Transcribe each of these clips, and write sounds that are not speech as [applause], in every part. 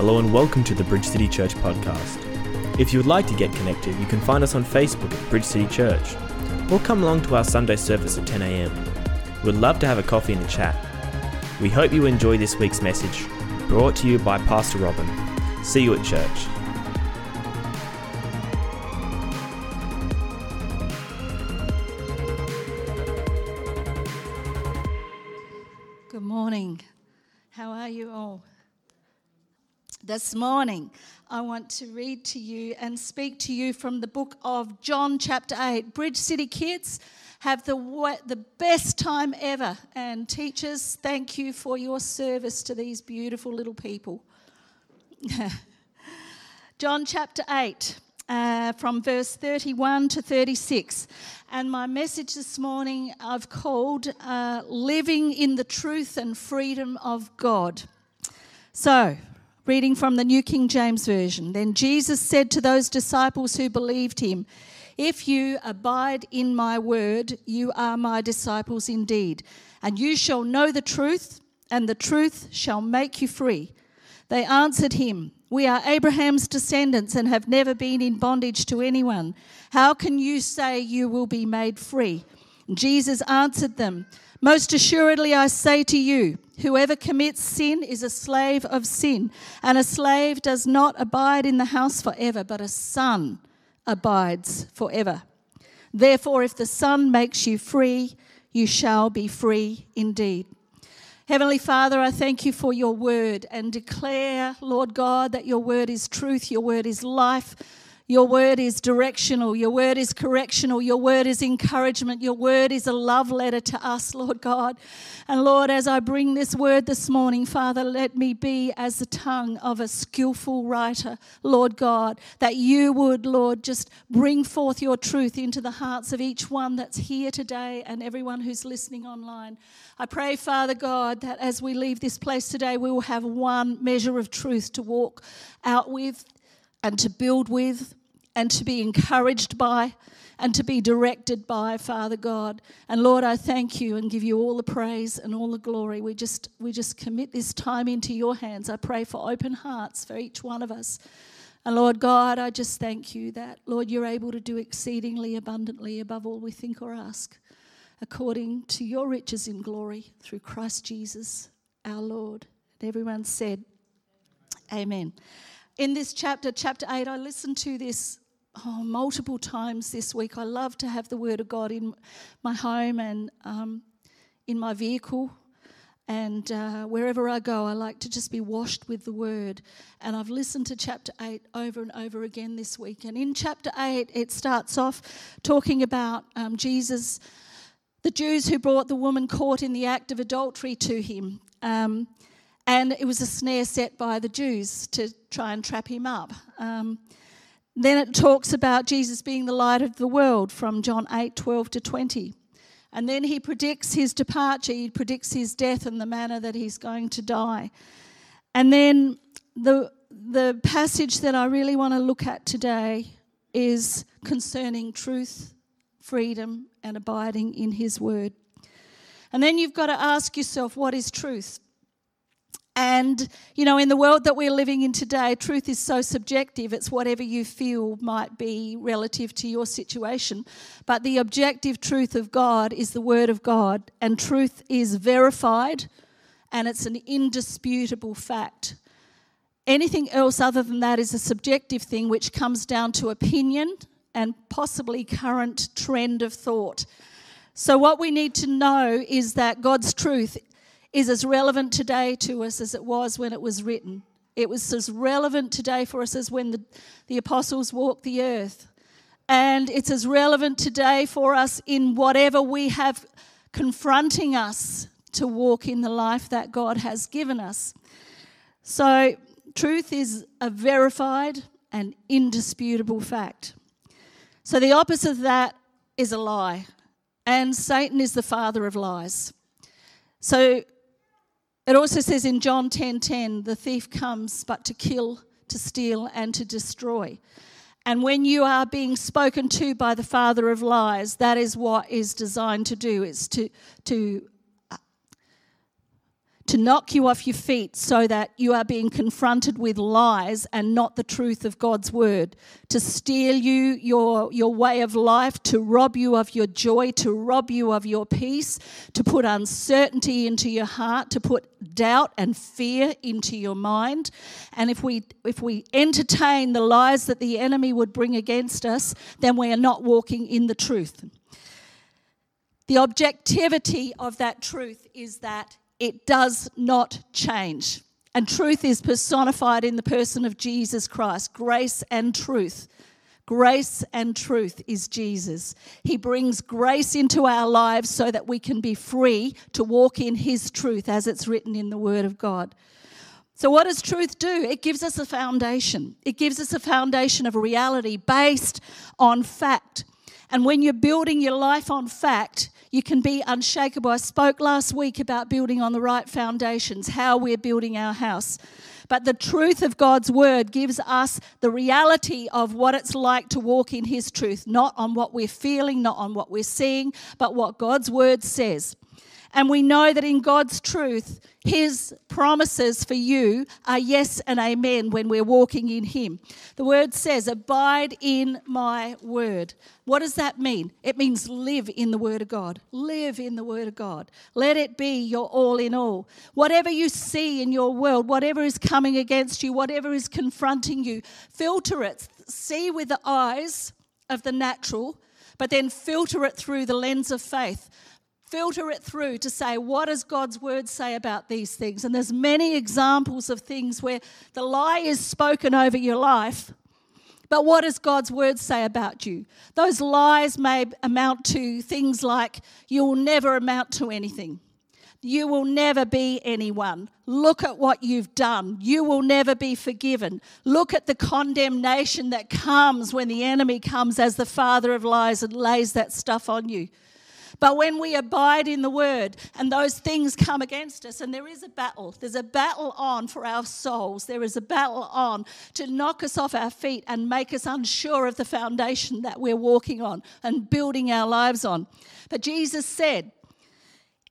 Hello and welcome to the Bridge City Church podcast. If you would like to get connected, you can find us on Facebook at Bridge City Church or come along to our Sunday service at 10 a.m. We'd love to have a coffee and a chat. We hope you enjoy this week's message, brought to you by Pastor Robin. See you at church. Morning, I want to read to you and speak to you from the book of John, chapter 8. Bridge City kids have the, the best time ever. And teachers, thank you for your service to these beautiful little people. [laughs] John chapter 8, uh, from verse 31 to 36. And my message this morning I've called uh, Living in the Truth and Freedom of God. So, reading from the New King James Version. Then Jesus said to those disciples who believed him, If you abide in my word, you are my disciples indeed, and you shall know the truth, and the truth shall make you free. They answered him, We are Abraham's descendants and have never been in bondage to anyone. How can you say you will be made free? Jesus answered them, Most assuredly I say to you, Whoever commits sin is a slave of sin, and a slave does not abide in the house forever, but a son abides forever. Therefore, if the Son makes you free, you shall be free indeed. Heavenly Father, I thank you for your word and declare, Lord God, that your word is truth, your word is life. Your word is directional. Your word is correctional. Your word is encouragement. Your word is a love letter to us, Lord God. And Lord, as I bring this word this morning, Father, let me be as the tongue of a skillful writer, Lord God, that you would, Lord, just bring forth your truth into the hearts of each one that's here today and everyone who's listening online. I pray, Father God, that as we leave this place today, we will have one measure of truth to walk out with and to build with and to be encouraged by and to be directed by Father God. And Lord, I thank you and give you all the praise and all the glory. We just we just commit this time into your hands. I pray for open hearts for each one of us. And Lord God, I just thank you that Lord you're able to do exceedingly abundantly above all we think or ask according to your riches in glory through Christ Jesus our Lord. And everyone said amen in this chapter, chapter 8, I listened to this oh, multiple times this week. I love to have the Word of God in my home and um, in my vehicle. And uh, wherever I go, I like to just be washed with the Word. And I've listened to chapter 8 over and over again this week. And in chapter 8, it starts off talking about um, Jesus, the Jews who brought the woman caught in the act of adultery to him. Um, and it was a snare set by the Jews to try and trap him up. Um, then it talks about Jesus being the light of the world from John 8 12 to 20. And then he predicts his departure, he predicts his death and the manner that he's going to die. And then the, the passage that I really want to look at today is concerning truth, freedom, and abiding in his word. And then you've got to ask yourself, what is truth? And, you know, in the world that we're living in today, truth is so subjective. It's whatever you feel might be relative to your situation. But the objective truth of God is the Word of God, and truth is verified and it's an indisputable fact. Anything else other than that is a subjective thing which comes down to opinion and possibly current trend of thought. So, what we need to know is that God's truth is as relevant today to us as it was when it was written. It was as relevant today for us as when the, the apostles walked the earth. And it's as relevant today for us in whatever we have confronting us to walk in the life that God has given us. So, truth is a verified and indisputable fact. So, the opposite of that is a lie. And Satan is the father of lies. So, it also says in John 10:10, 10, 10, the thief comes but to kill, to steal, and to destroy. And when you are being spoken to by the father of lies, that is what is designed to do. It's to to to knock you off your feet so that you are being confronted with lies and not the truth of God's word, to steal you your, your way of life, to rob you of your joy, to rob you of your peace, to put uncertainty into your heart, to put doubt and fear into your mind. And if we if we entertain the lies that the enemy would bring against us, then we are not walking in the truth. The objectivity of that truth is that it does not change. And truth is personified in the person of Jesus Christ. Grace and truth. Grace and truth is Jesus. He brings grace into our lives so that we can be free to walk in His truth as it's written in the Word of God. So, what does truth do? It gives us a foundation. It gives us a foundation of reality based on fact. And when you're building your life on fact, you can be unshakable. I spoke last week about building on the right foundations, how we're building our house. But the truth of God's word gives us the reality of what it's like to walk in His truth, not on what we're feeling, not on what we're seeing, but what God's word says. And we know that in God's truth, His promises for you are yes and amen when we're walking in Him. The word says, Abide in my word. What does that mean? It means live in the word of God. Live in the word of God. Let it be your all in all. Whatever you see in your world, whatever is coming against you, whatever is confronting you, filter it. See with the eyes of the natural, but then filter it through the lens of faith filter it through to say what does god's word say about these things and there's many examples of things where the lie is spoken over your life but what does god's word say about you those lies may amount to things like you'll never amount to anything you will never be anyone. Look at what you've done. You will never be forgiven. Look at the condemnation that comes when the enemy comes as the father of lies and lays that stuff on you. But when we abide in the word and those things come against us, and there is a battle, there's a battle on for our souls, there is a battle on to knock us off our feet and make us unsure of the foundation that we're walking on and building our lives on. But Jesus said,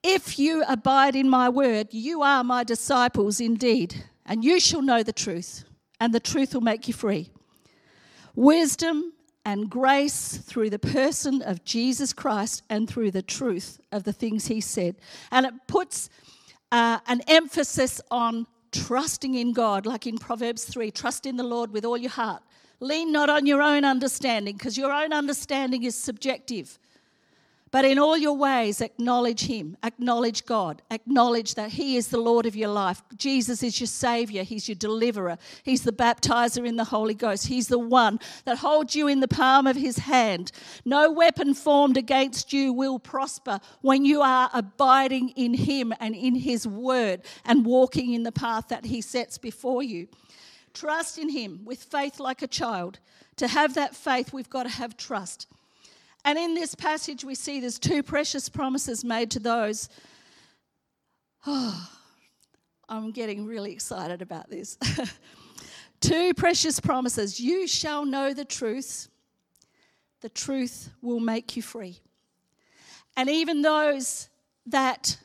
If you abide in my word, you are my disciples indeed, and you shall know the truth, and the truth will make you free. Wisdom and grace through the person of Jesus Christ and through the truth of the things he said. And it puts uh, an emphasis on trusting in God, like in Proverbs 3 trust in the Lord with all your heart. Lean not on your own understanding, because your own understanding is subjective. But in all your ways, acknowledge Him, acknowledge God, acknowledge that He is the Lord of your life. Jesus is your Savior, He's your deliverer, He's the baptizer in the Holy Ghost, He's the one that holds you in the palm of His hand. No weapon formed against you will prosper when you are abiding in Him and in His Word and walking in the path that He sets before you. Trust in Him with faith like a child. To have that faith, we've got to have trust. And in this passage, we see there's two precious promises made to those. Oh, [sighs] I'm getting really excited about this. [laughs] two precious promises. You shall know the truth, the truth will make you free. And even those that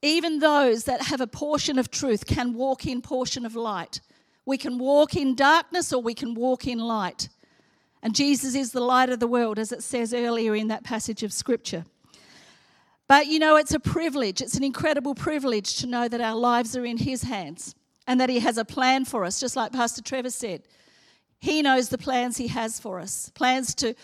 even those that have a portion of truth can walk in portion of light. We can walk in darkness or we can walk in light. And Jesus is the light of the world, as it says earlier in that passage of Scripture. But you know, it's a privilege, it's an incredible privilege to know that our lives are in His hands and that He has a plan for us, just like Pastor Trevor said. He knows the plans He has for us plans to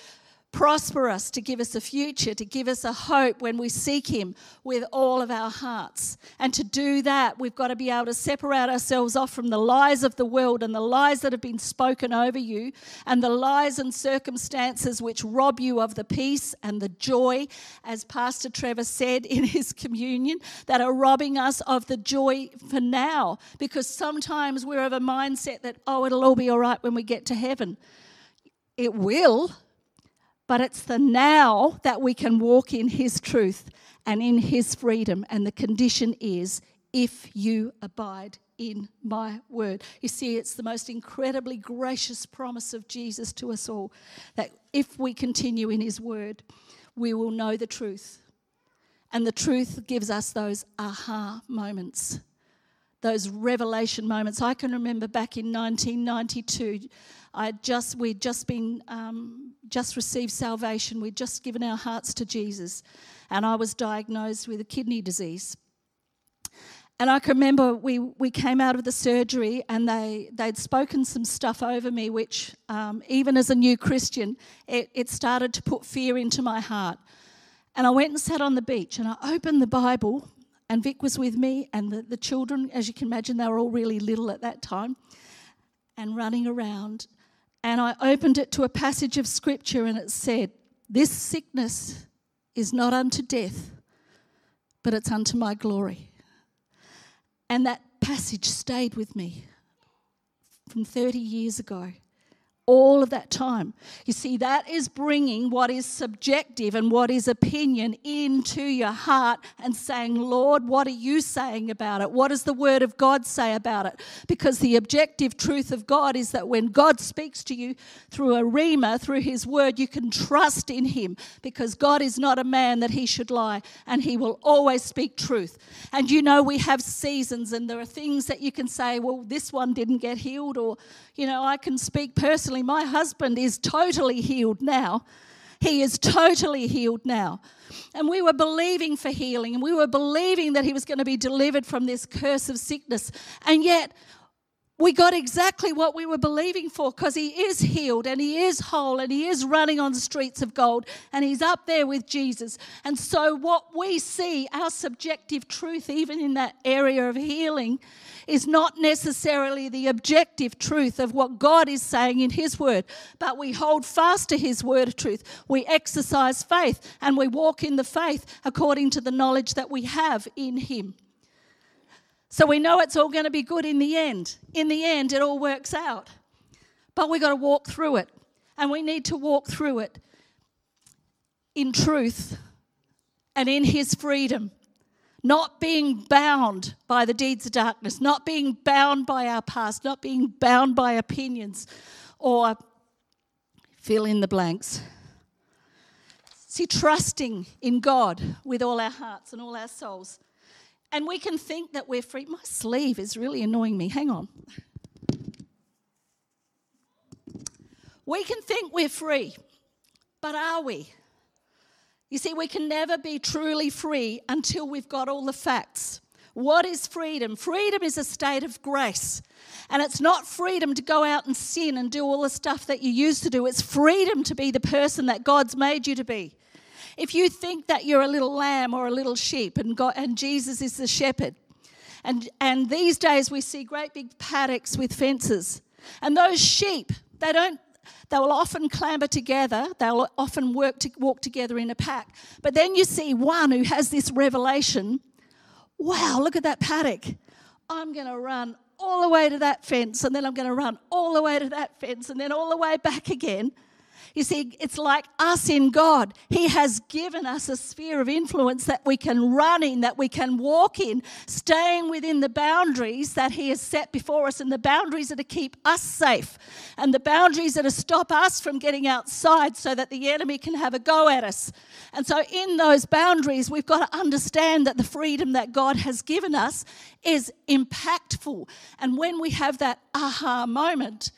prosper us, to give us a future, to give us a hope when we seek Him with all of our hearts. And to do that, we've got to be able to separate ourselves off from the lies of the world and the lies that have been spoken over you and the lies and circumstances which rob you of the peace and the joy, as Pastor Trevor said in his communion, that are robbing us of the joy for now. Because sometimes we're of a mindset that, oh, it'll all be all right when we get to heaven. It will but it's the now that we can walk in His truth and in His freedom. And the condition is if you abide in my word. You see, it's the most incredibly gracious promise of Jesus to us all that if we continue in His word, we will know the truth And the truth gives us those aha moments, those revelation moments. I can remember back in 1992, I just we'd just been um, just received salvation. We'd just given our hearts to Jesus, and I was diagnosed with a kidney disease. And I can remember we, we came out of the surgery and they, they'd spoken some stuff over me, which, um, even as a new Christian, it, it started to put fear into my heart. And I went and sat on the beach and I opened the Bible, and Vic was with me, and the, the children, as you can imagine, they were all really little at that time and running around. And I opened it to a passage of scripture, and it said, This sickness is not unto death, but it's unto my glory. And that passage stayed with me from 30 years ago all of that time. You see, that is bringing what is subjective and what is opinion into your heart and saying, Lord, what are you saying about it? What does the Word of God say about it? Because the objective truth of God is that when God speaks to you through a rhema, through His Word, you can trust in Him because God is not a man that He should lie and He will always speak truth. And you know, we have seasons and there are things that you can say, well, this one didn't get healed, or, you know, I can speak personally my husband is totally healed now. He is totally healed now. And we were believing for healing and we were believing that he was going to be delivered from this curse of sickness. And yet, we got exactly what we were believing for because he is healed and he is whole and he is running on the streets of gold and he's up there with Jesus. And so, what we see, our subjective truth, even in that area of healing, is not necessarily the objective truth of what God is saying in His Word, but we hold fast to His Word of truth. We exercise faith and we walk in the faith according to the knowledge that we have in Him. So we know it's all going to be good in the end. In the end, it all works out. But we've got to walk through it. And we need to walk through it in truth and in His freedom not being bound by the deeds of darkness, not being bound by our past, not being bound by opinions or fill in the blanks. See, trusting in God with all our hearts and all our souls. And we can think that we're free. My sleeve is really annoying me. Hang on. We can think we're free, but are we? You see, we can never be truly free until we've got all the facts. What is freedom? Freedom is a state of grace. And it's not freedom to go out and sin and do all the stuff that you used to do. It's freedom to be the person that God's made you to be. If you think that you're a little lamb or a little sheep and, God, and Jesus is the shepherd, and, and these days we see great big paddocks with fences, and those sheep, they don't they will often clamber together, they'll often work to walk together in a pack. But then you see one who has this revelation wow, look at that paddock. I'm going to run all the way to that fence, and then I'm going to run all the way to that fence, and then all the way back again. You see, it's like us in God. He has given us a sphere of influence that we can run in, that we can walk in, staying within the boundaries that He has set before us and the boundaries that to keep us safe and the boundaries that to stop us from getting outside so that the enemy can have a go at us. And so, in those boundaries, we've got to understand that the freedom that God has given us is impactful. And when we have that aha moment,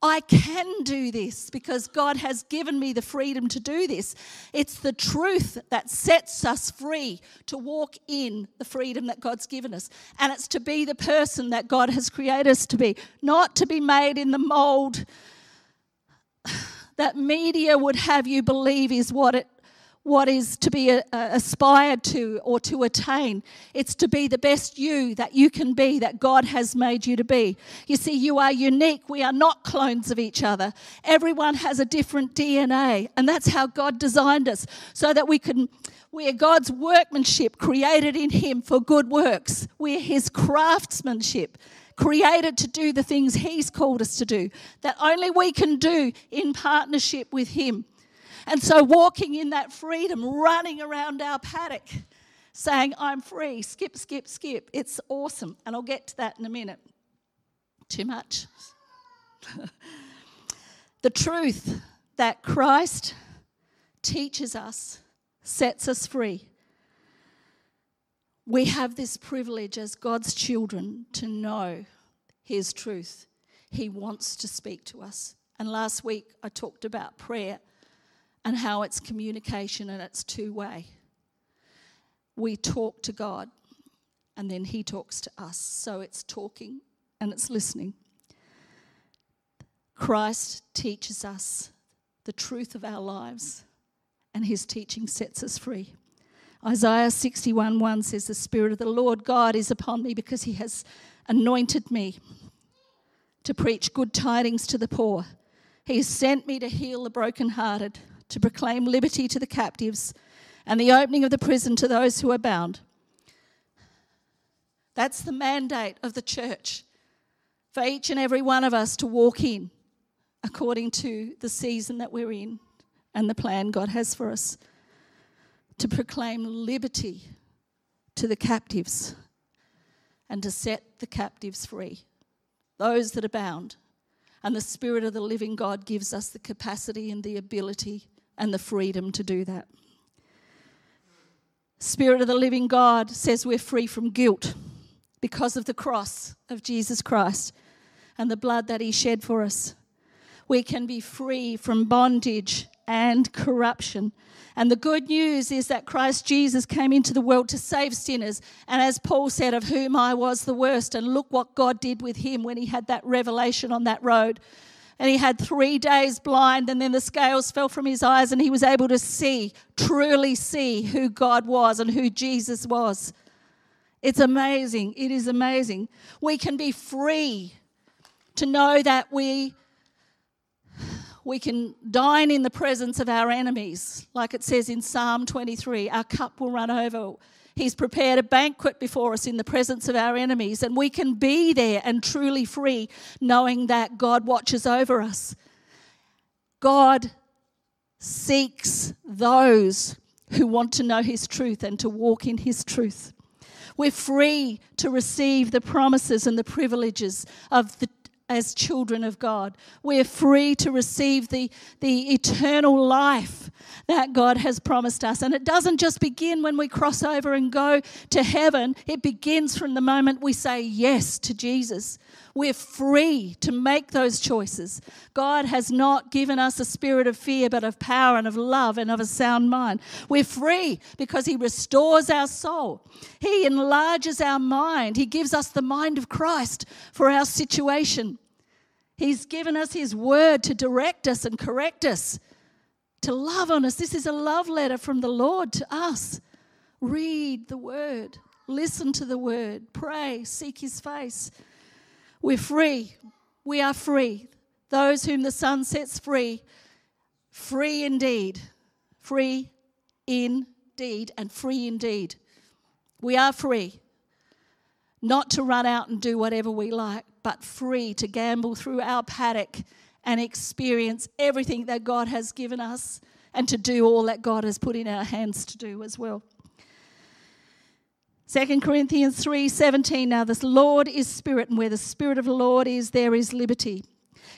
I can do this because God has given me the freedom to do this. It's the truth that sets us free to walk in the freedom that God's given us. And it's to be the person that God has created us to be, not to be made in the mold [sighs] that media would have you believe is what it what is to be aspired to or to attain. It's to be the best you that you can be, that God has made you to be. You see, you are unique. We are not clones of each other. Everyone has a different DNA, and that's how God designed us, so that we can. We are God's workmanship, created in Him for good works. We are His craftsmanship created to do the things He's called us to do, that only we can do in partnership with Him. And so, walking in that freedom, running around our paddock, saying, I'm free, skip, skip, skip. It's awesome. And I'll get to that in a minute. Too much? [laughs] the truth that Christ teaches us sets us free. we have this privilege as God's children to know His truth. He wants to speak to us. And last week I talked about prayer and how it's communication and it's two way. We talk to God and then He talks to us. So it's talking and it's listening. Christ teaches us the truth of our lives, and his teaching sets us free. Isaiah 61 1 says, The Spirit of the Lord God is upon me because he has anointed me to preach good tidings to the poor. He has sent me to heal the brokenhearted, to proclaim liberty to the captives, and the opening of the prison to those who are bound. That's the mandate of the church for each and every one of us to walk in according to the season that we're in and the plan God has for us. To proclaim liberty to the captives and to set the captives free, those that are bound. And the Spirit of the living God gives us the capacity and the ability and the freedom to do that. Spirit of the living God says we're free from guilt because of the cross of Jesus Christ and the blood that He shed for us we can be free from bondage and corruption. And the good news is that Christ Jesus came into the world to save sinners. And as Paul said, of whom I was the worst. And look what God did with him when he had that revelation on that road. And he had three days blind, and then the scales fell from his eyes, and he was able to see, truly see who God was and who Jesus was. It's amazing. It is amazing. We can be free to know that we we can dine in the presence of our enemies. Like it says in Psalm 23, our cup will run over. He's prepared a banquet before us in the presence of our enemies, and we can be there and truly free, knowing that God watches over us. God seeks those who want to know His truth and to walk in His truth. We're free to receive the promises and the privileges of the as children of God. We're free to receive the, the eternal life that God has promised us. And it doesn't just begin when we cross over and go to heaven, it begins from the moment we say yes to Jesus. We're free to make those choices. God has not given us a spirit of fear, but of power and of love and of a sound mind. We're free because He restores our soul, He enlarges our mind, He gives us the mind of Christ for our situation. He's given us His word to direct us and correct us, to love on us. This is a love letter from the Lord to us. Read the word, listen to the word, pray, seek His face. We're free. We are free. Those whom the Son sets free, free indeed. Free indeed, and free indeed. We are free. Not to run out and do whatever we like, but free to gambol through our paddock and experience everything that God has given us and to do all that God has put in our hands to do as well. 2 Corinthians 3:17 Now this Lord is spirit and where the spirit of the Lord is there is liberty.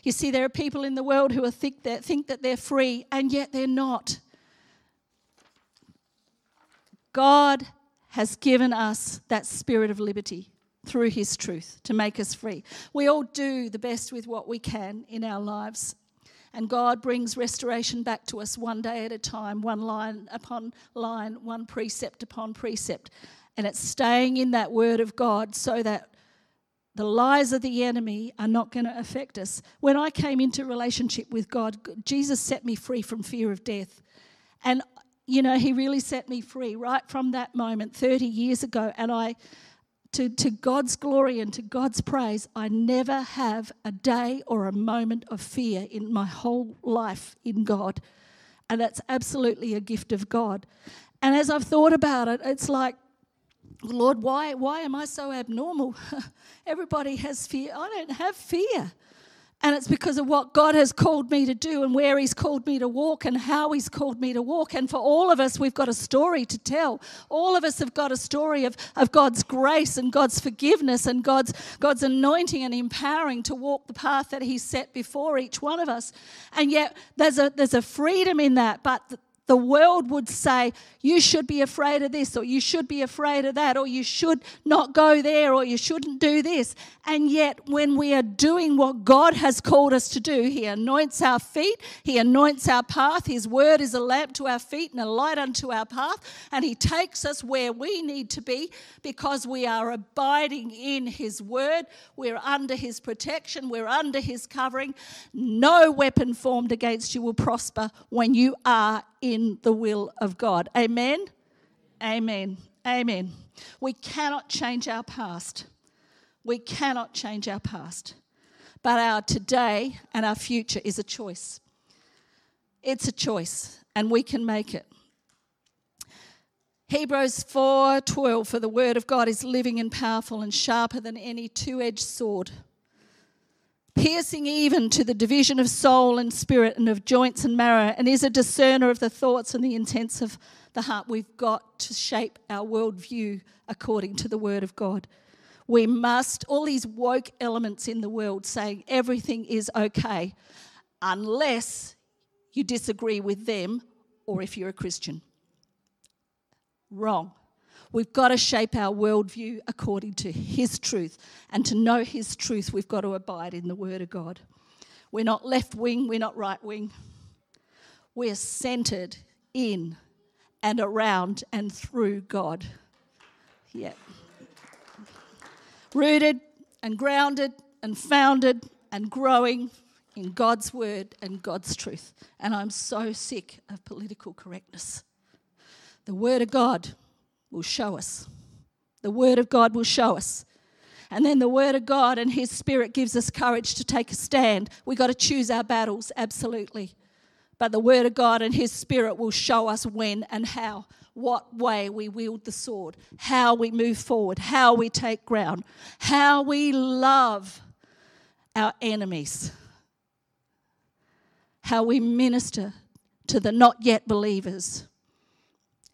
You see there are people in the world who think that think that they're free and yet they're not. God has given us that spirit of liberty through his truth to make us free. We all do the best with what we can in our lives. And God brings restoration back to us one day at a time, one line upon line, one precept upon precept. And it's staying in that word of God so that the lies of the enemy are not going to affect us. When I came into relationship with God, Jesus set me free from fear of death. And, you know, He really set me free right from that moment 30 years ago. And I, to, to God's glory and to God's praise, I never have a day or a moment of fear in my whole life in God. And that's absolutely a gift of God. And as I've thought about it, it's like, Lord, why, why am I so abnormal? [laughs] Everybody has fear. I don't have fear. And it's because of what God has called me to do and where He's called me to walk and how He's called me to walk. And for all of us, we've got a story to tell. All of us have got a story of, of God's grace and God's forgiveness and God's, God's anointing and empowering to walk the path that He's set before each one of us. And yet, there's a, there's a freedom in that. But world would say, you should be afraid of this, or you should be afraid of that, or you should not go there, or you shouldn't do this. And yet, when we are doing what God has called us to do, He anoints our feet, He anoints our path. His word is a lamp to our feet and a light unto our path. And He takes us where we need to be because we are abiding in His word. We're under His protection, we're under His covering. No weapon formed against you will prosper when you are in the will of God. Amen. Amen. Amen. We cannot change our past. We cannot change our past. But our today and our future is a choice. It's a choice, and we can make it. Hebrews 4:12 for the word of God is living and powerful and sharper than any two-edged sword piercing even to the division of soul and spirit and of joints and marrow, and is a discerner of the thoughts and the intents of the heart. We've got to shape our worldview according to the Word of God. We must, all these woke elements in the world saying everything is okay unless you disagree with them or if you're a Christian. Wrong. We've got to shape our worldview according to His truth. And to know His truth, we've got to abide in the Word of God. We're not left wing, we're not right wing. We're centered in and around and through God. Yeah. Rooted and grounded and founded and growing in God's word and God's truth. And I'm so sick of political correctness. The word of God will show us. The Word of God will show us. And then the Word of God and His Spirit gives us courage to take a stand. We've got to choose our battles, absolutely. But the Word of God and His Spirit will show us when and how, what way we wield the sword, how we move forward, how we take ground, how we love our enemies, how we minister to the not yet believers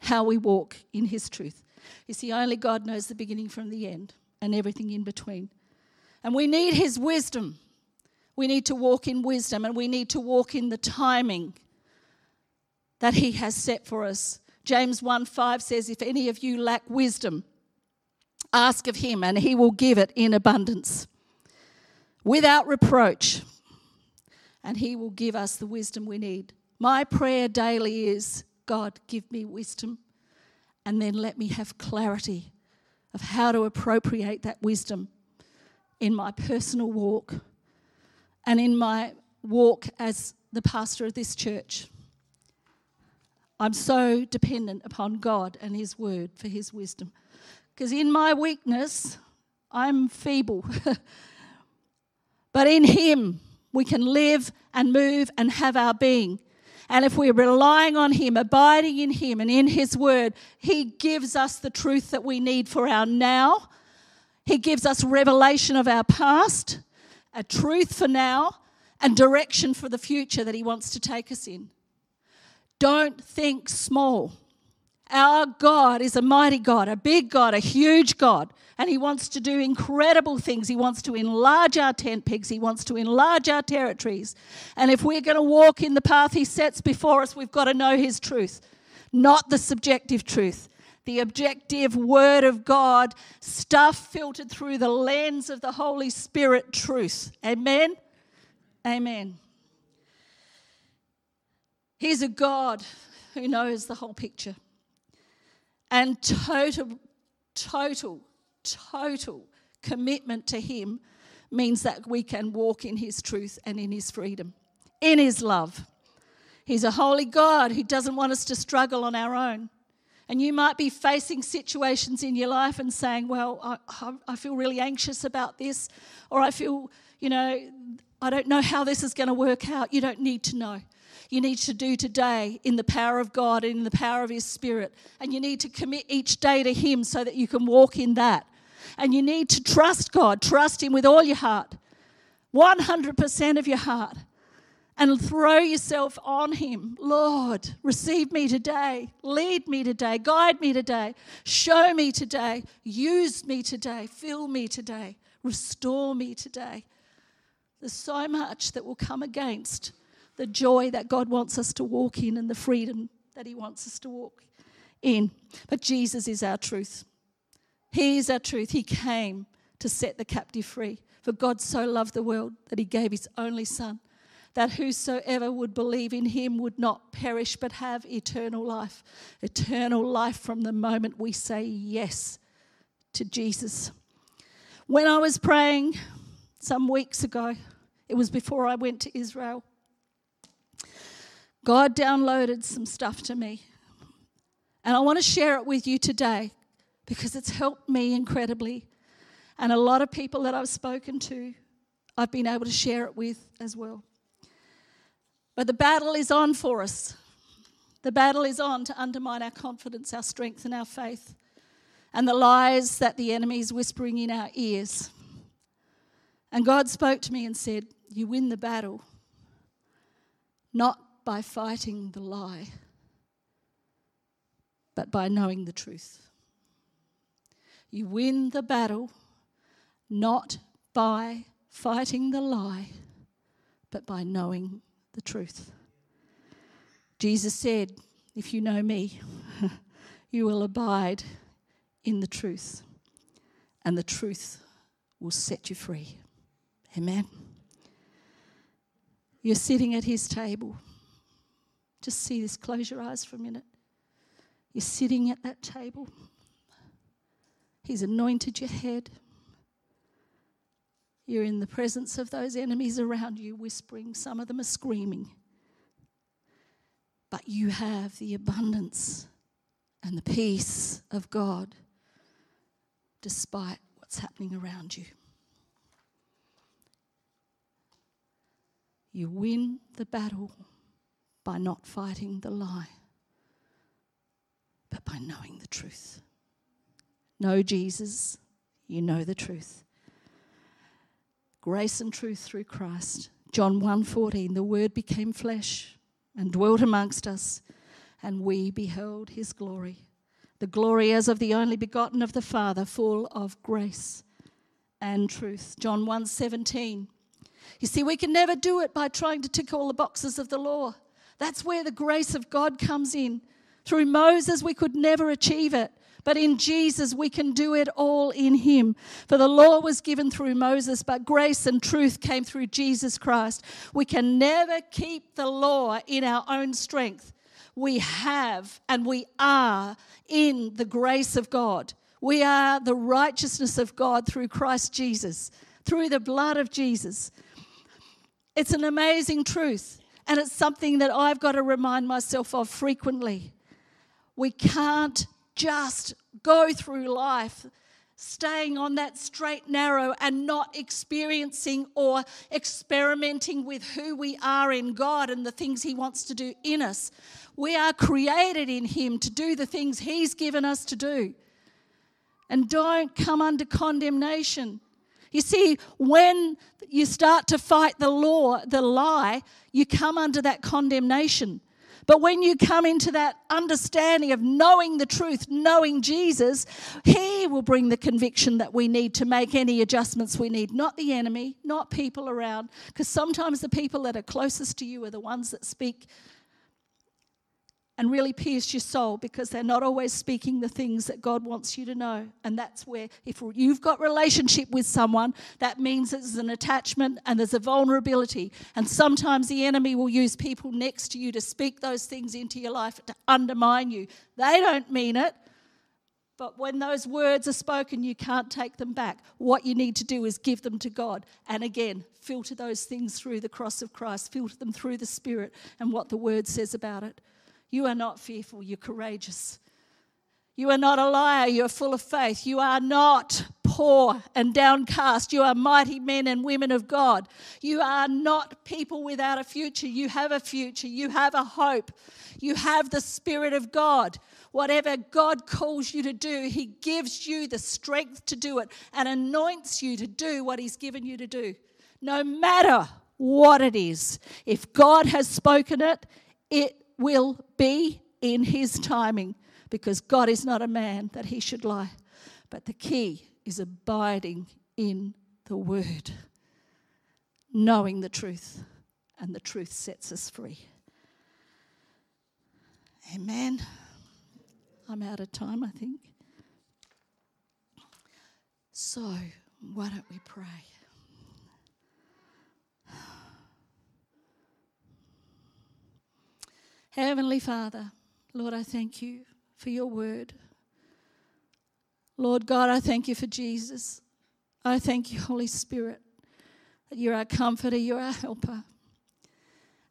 how we walk in His truth. You see, only God knows the beginning from the end and everything in between. And we need His wisdom. We need to walk in wisdom and we need to walk in the timing that He has set for us. James 1 5 says, If any of you lack wisdom, ask of Him and He will give it in abundance without reproach. And He will give us the wisdom we need. My prayer daily is God, give me wisdom, and then let me have clarity of how to appropriate that wisdom in my personal walk and in my walk as the pastor of this church. I'm so dependent upon God and His word for His wisdom. Because in my weakness, I'm feeble. [laughs] but in Him, we can live and move and have our being. And if we're relying on Him, abiding in Him and in His Word, He gives us the truth that we need for our now. He gives us revelation of our past, a truth for now, and direction for the future that He wants to take us in. Don't think small. Our God is a mighty God, a big God, a huge God, and He wants to do incredible things. He wants to enlarge our tent pegs, He wants to enlarge our territories. And if we're going to walk in the path He sets before us, we've got to know His truth, not the subjective truth. The objective Word of God, stuff filtered through the lens of the Holy Spirit truth. Amen? Amen. He's a God who knows the whole picture and total, total, total commitment to Him means that we can walk in His truth and in His freedom, in His love. He's a holy God who doesn't want us to struggle on our own. And you might be facing situations in your life and saying, Well, I, I feel really anxious about this, or I feel, you know, I don't know how this is going to work out. You don't need to know you need to do today in the power of God and in the power of His Spirit. And you need to commit each day to Him so that you can walk in that. And you need to trust God, trust Him with all your heart, 100% of your heart, and throw yourself on Him. Lord, receive me today, lead me today, guide me today, show me today, use me today, fill me today, restore me today. There's so much that will come against the joy that God wants us to walk in and the freedom that He wants us to walk in. But Jesus is our truth. He is our truth. He came to set the captive free. For God so loved the world that He gave His only Son, that whosoever would believe in Him would not perish but have eternal life. Eternal life from the moment we say yes to Jesus. When I was praying some weeks ago, it was before I went to Israel. God downloaded some stuff to me. And I want to share it with you today because it's helped me incredibly. And a lot of people that I've spoken to, I've been able to share it with as well. But the battle is on for us. The battle is on to undermine our confidence, our strength, and our faith, and the lies that the enemy is whispering in our ears. And God spoke to me and said, You win the battle not by fighting the lie, but by knowing the truth. You win the battle not by fighting the lie, but by knowing the truth. Jesus said, If you know me, [laughs] you will abide in the truth, and the truth will set you free. Amen. You're sitting at his table. Just see this, close your eyes for a minute. You're sitting at that table. He's anointed your head. You're in the presence of those enemies around you, whispering. Some of them are screaming. But you have the abundance and the peace of God despite what's happening around you. You win the battle by not fighting the lie, but by knowing the truth. Know Jesus, you know the truth. Grace and truth through Christ. John 1:14 The word became flesh and dwelt amongst us and we beheld his glory. The glory as of the only begotten of the Father full of grace and truth. John 1:17 you see, we can never do it by trying to tick all the boxes of the law. That's where the grace of God comes in. Through Moses, we could never achieve it. But in Jesus, we can do it all in Him. For the law was given through Moses, but grace and truth came through Jesus Christ. We can never keep the law in our own strength. We have and we are in the grace of God. We are the righteousness of God through Christ Jesus, through the blood of Jesus. It's an amazing truth, and it's something that I've got to remind myself of frequently. We can't just go through life staying on that straight narrow and not experiencing or experimenting with who we are in God and the things He wants to do in us. We are created in Him to do the things He's given us to do. And don't come under condemnation. You see, when you start to fight the law, the lie, you come under that condemnation. But when you come into that understanding of knowing the truth, knowing Jesus, He will bring the conviction that we need to make any adjustments we need, not the enemy, not people around. Because sometimes the people that are closest to you are the ones that speak and really pierce your soul because they're not always speaking the things that God wants you to know. And that's where, if you've got relationship with someone, that means there's an attachment and there's a vulnerability. And sometimes the enemy will use people next to you to speak those things into your life to undermine you. They don't mean it. But when those words are spoken, you can't take them back. What you need to do is give them to God. And again, filter those things through the cross of Christ, filter them through the Spirit and what the Word says about it. You are not fearful, you're courageous. You are not a liar, you are full of faith. You are not poor and downcast. You are mighty men and women of God. You are not people without a future. You have a future, you have a hope, you have the Spirit of God. Whatever God calls you to do, He gives you the strength to do it and anoints you to do what He's given you to do. No matter what it is, if God has spoken it, it will be in his timing because God is not a man that he should lie. But the key is abiding in the word, knowing the truth, and the truth sets us free. Amen. I'm out of time, I think. So, why don't we pray? Heavenly Father, Lord, I thank you for your word. Lord God, I thank you for Jesus. I thank you, Holy Spirit, that you're our comforter, you're our helper.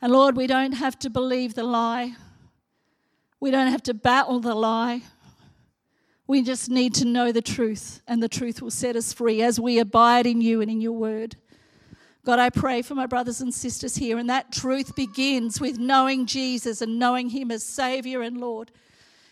And Lord, we don't have to believe the lie, we don't have to battle the lie. We just need to know the truth, and the truth will set us free as we abide in you and in your word. God, I pray for my brothers and sisters here, and that truth begins with knowing Jesus and knowing Him as Savior and Lord.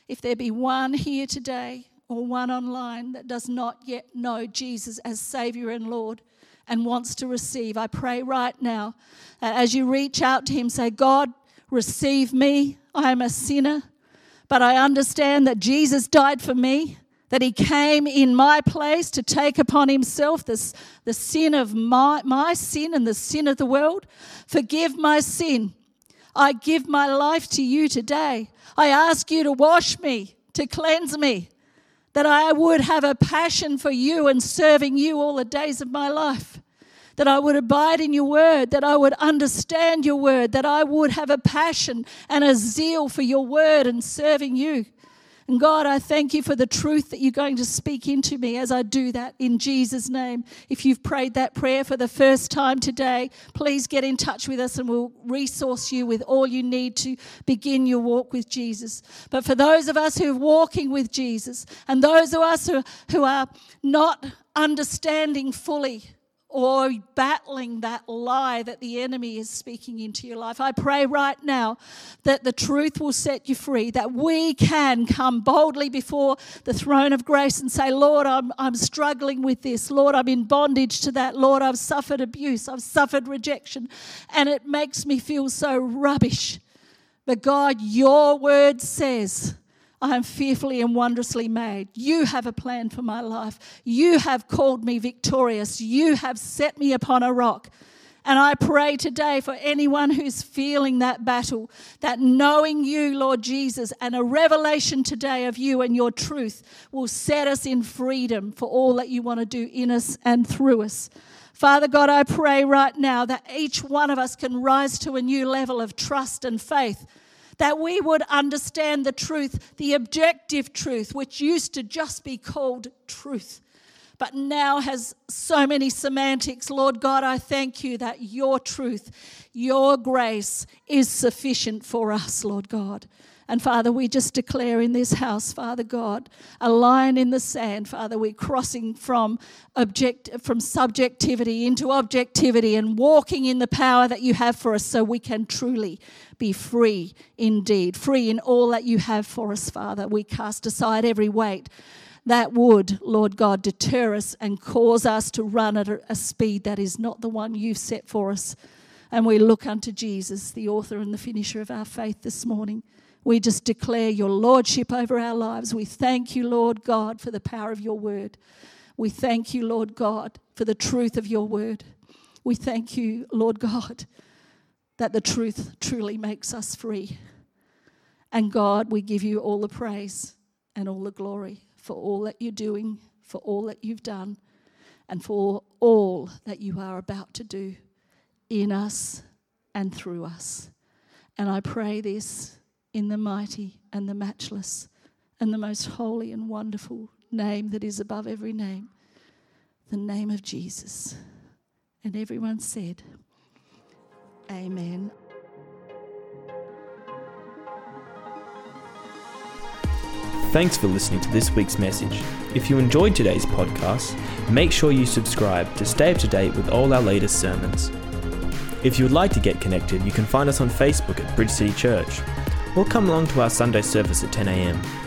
If there be one here today or one online that does not yet know Jesus as Savior and Lord and wants to receive, I pray right now that as you reach out to Him, say, God, receive me. I am a sinner, but I understand that Jesus died for me that he came in my place to take upon himself this, the sin of my, my sin and the sin of the world. Forgive my sin. I give my life to you today. I ask you to wash me, to cleanse me, that I would have a passion for you and serving you all the days of my life. That I would abide in your word, that I would understand your word, that I would have a passion and a zeal for your word and serving you. And God, I thank you for the truth that you're going to speak into me as I do that in Jesus' name. If you've prayed that prayer for the first time today, please get in touch with us and we'll resource you with all you need to begin your walk with Jesus. But for those of us who are walking with Jesus and those of us who, who are not understanding fully, or battling that lie that the enemy is speaking into your life. I pray right now that the truth will set you free, that we can come boldly before the throne of grace and say, Lord, I'm, I'm struggling with this. Lord, I'm in bondage to that. Lord, I've suffered abuse. I've suffered rejection. And it makes me feel so rubbish. But God, your word says, I am fearfully and wondrously made. You have a plan for my life. You have called me victorious. You have set me upon a rock. And I pray today for anyone who's feeling that battle, that knowing you, Lord Jesus, and a revelation today of you and your truth will set us in freedom for all that you want to do in us and through us. Father God, I pray right now that each one of us can rise to a new level of trust and faith that we would understand the truth, the objective truth, which used to just be called truth, but now has so many semantics. Lord God, I thank you that your truth, your grace is sufficient for us, Lord God. And Father, we just declare in this house, Father God, a line in the sand, Father, we're crossing from object from subjectivity into objectivity and walking in the power that you have for us so we can truly be free indeed, free in all that you have for us, Father. We cast aside every weight that would, Lord God, deter us and cause us to run at a speed that is not the one you've set for us. And we look unto Jesus, the author and the finisher of our faith this morning. We just declare your lordship over our lives. We thank you, Lord God, for the power of your word. We thank you, Lord God, for the truth of your word. We thank you, Lord God, that the truth truly makes us free. And God, we give you all the praise and all the glory for all that you're doing, for all that you've done, and for all that you are about to do in us and through us. And I pray this in the mighty and the matchless and the most holy and wonderful name that is above every name, the name of Jesus. And everyone said, Amen. Thanks for listening to this week's message. If you enjoyed today's podcast, make sure you subscribe to stay up to date with all our latest sermons. If you would like to get connected, you can find us on Facebook at Bridge City Church or come along to our Sunday service at 10am.